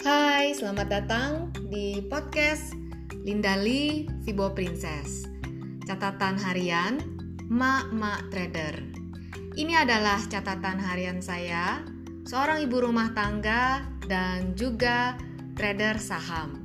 Hai, selamat datang di podcast Lindali Vibo Princess. Catatan harian Mak Mak Trader. Ini adalah catatan harian saya, seorang ibu rumah tangga dan juga trader saham.